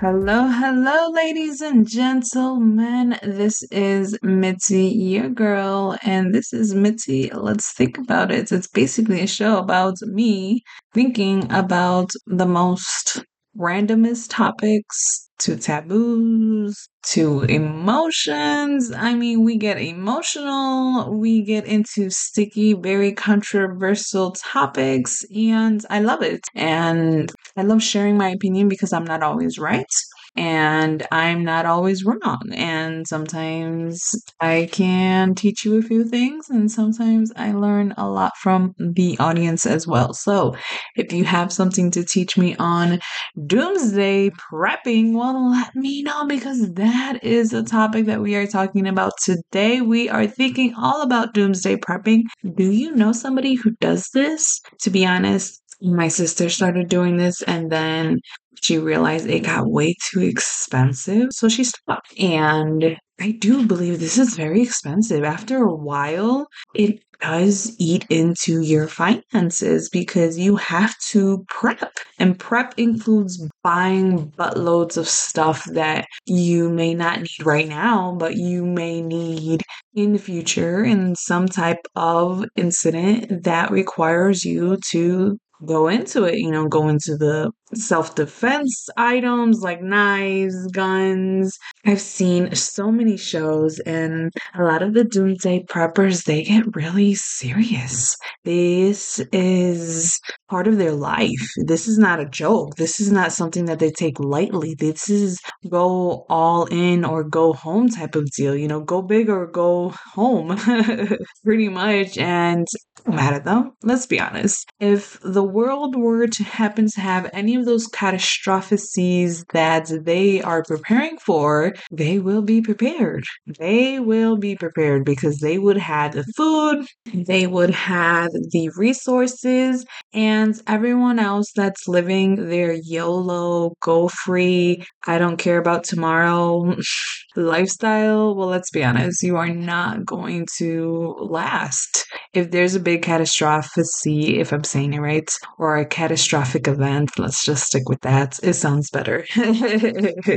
Hello, hello, ladies and gentlemen. This is Mitzi, your girl, and this is Mitzi. Let's think about it. It's basically a show about me thinking about the most randomest topics to taboos to emotions. I mean, we get emotional, we get into sticky, very controversial topics, and I love it. And I love sharing my opinion because I'm not always right and I'm not always wrong. And sometimes I can teach you a few things, and sometimes I learn a lot from the audience as well. So if you have something to teach me on doomsday prepping, well, let me know because that is a topic that we are talking about today. We are thinking all about doomsday prepping. Do you know somebody who does this? To be honest, my sister started doing this and then she realized it got way too expensive. So she stopped. And I do believe this is very expensive. After a while, it does eat into your finances because you have to prep. And prep includes buying buttloads of stuff that you may not need right now, but you may need in the future in some type of incident that requires you to go into it, you know, go into the self defense items like knives, guns. I've seen so many shows, and a lot of the doomsday preppers they get really serious. This is part of their life. This is not a joke. This is not something that they take lightly. This is go all in or go home type of deal. You know, go big or go home, pretty much. And mad at them. Let's be honest. If the world were to happen to have any of those catastrophes that they are preparing for, they will be prepared. They will be prepared because they would have the food, they would have the resources, and everyone else that's living their YOLO, go free, I don't care about tomorrow lifestyle. Well, let's be honest, you are not going to last. If there's a big catastrophe, if I'm saying it right, or a catastrophic event, let's just stick with that. It sounds better.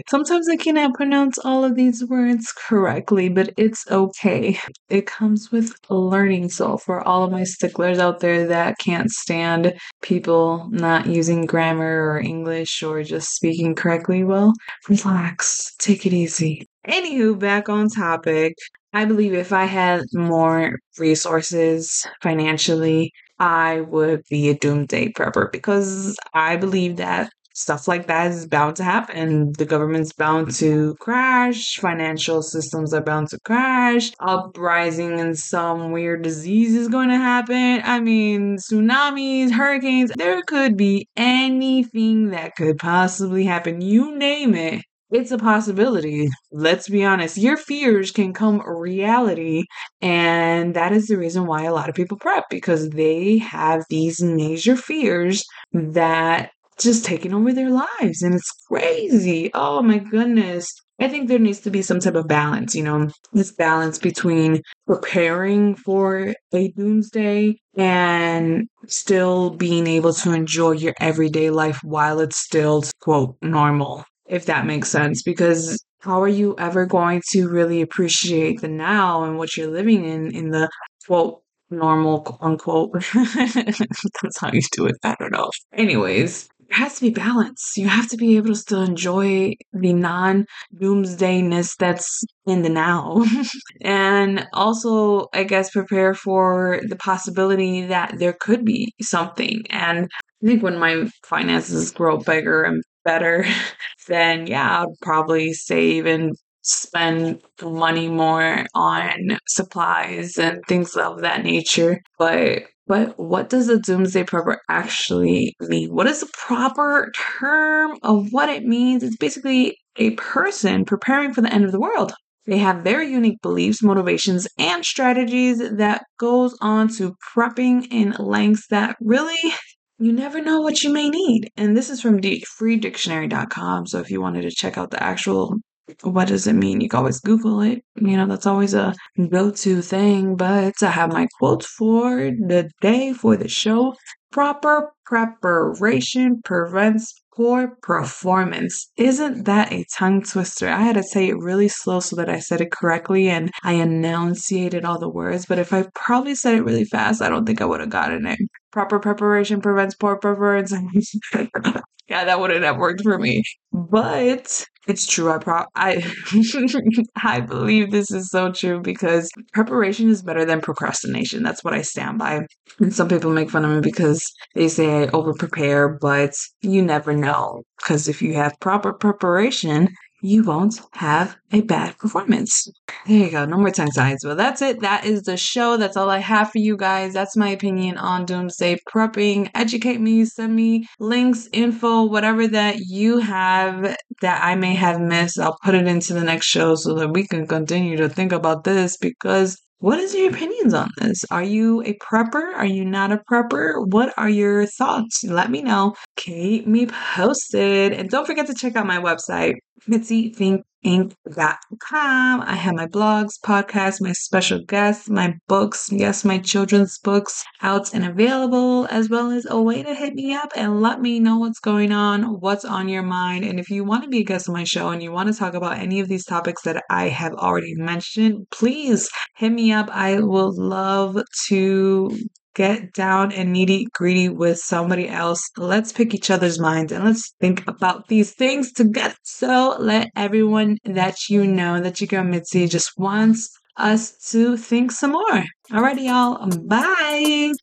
Sometimes I cannot pronounce all of these words correctly, but it's okay. It comes with learning. So, for all of my sticklers out there that can't stand people not using grammar or English or just speaking correctly, well, relax, take it easy. Anywho, back on topic. I believe if I had more resources financially, I would be a doomsday prepper because I believe that stuff like that is bound to happen. The government's bound to crash, financial systems are bound to crash, uprising and some weird disease is going to happen. I mean, tsunamis, hurricanes, there could be anything that could possibly happen. You name it it's a possibility. Let's be honest. Your fears can come reality. And that is the reason why a lot of people prep because they have these major fears that just taking over their lives. And it's crazy. Oh my goodness. I think there needs to be some type of balance, you know, this balance between preparing for a doomsday and still being able to enjoy your everyday life while it's still, quote, normal if that makes sense, because how are you ever going to really appreciate the now and what you're living in in the quote normal unquote that's how you do it. I don't know. Anyways it has to be balanced. You have to be able to still enjoy the non doomsdayness that's in the now. And also i guess prepare for the possibility that there could be something. And I think when my finances grow bigger and better, then yeah, I'd probably save and spend money more on supplies and things of that nature. But but what does a doomsday prepper actually mean? What is the proper term of what it means? It's basically a person preparing for the end of the world. They have very unique beliefs, motivations, and strategies that goes on to prepping in lengths that really you never know what you may need. And this is from D- freedictionary.com. So if you wanted to check out the actual what does it mean? You can always Google it. You know, that's always a go to thing. But I have my quotes for the day for the show. Proper preparation prevents poor performance. Isn't that a tongue twister? I had to say it really slow so that I said it correctly and I enunciated all the words. But if I probably said it really fast, I don't think I would have gotten it. Proper preparation prevents poor performance. yeah, that wouldn't have worked for me. But it's true. I pro I I believe this is so true because preparation is better than procrastination. That's what I stand by. And some people make fun of me because they say I over prepare, but you never know. Because if you have proper preparation, you won't have a bad performance. There you go. No more tongue ties. Well, that's it. That is the show. That's all I have for you guys. That's my opinion on doomsday prepping. Educate me, send me links, info, whatever that you have that I may have missed. I'll put it into the next show so that we can continue to think about this because what is your opinions on this? Are you a prepper? Are you not a prepper? What are your thoughts? Let me know. Keep me posted. And don't forget to check out my website, mitzythinkinc.com. I have my blogs, podcasts, my special guests, my books, yes, my children's books out and available, as well as a way to hit me up and let me know what's going on, what's on your mind. And if you want to be a guest on my show and you want to talk about any of these topics that I have already mentioned, please hit me up. I will love to get down and nitty gritty with somebody else. Let's pick each other's minds and let's think about these things together. So let everyone that you know that your girl Mitzi just wants us to think some more. Alrighty, y'all. Bye.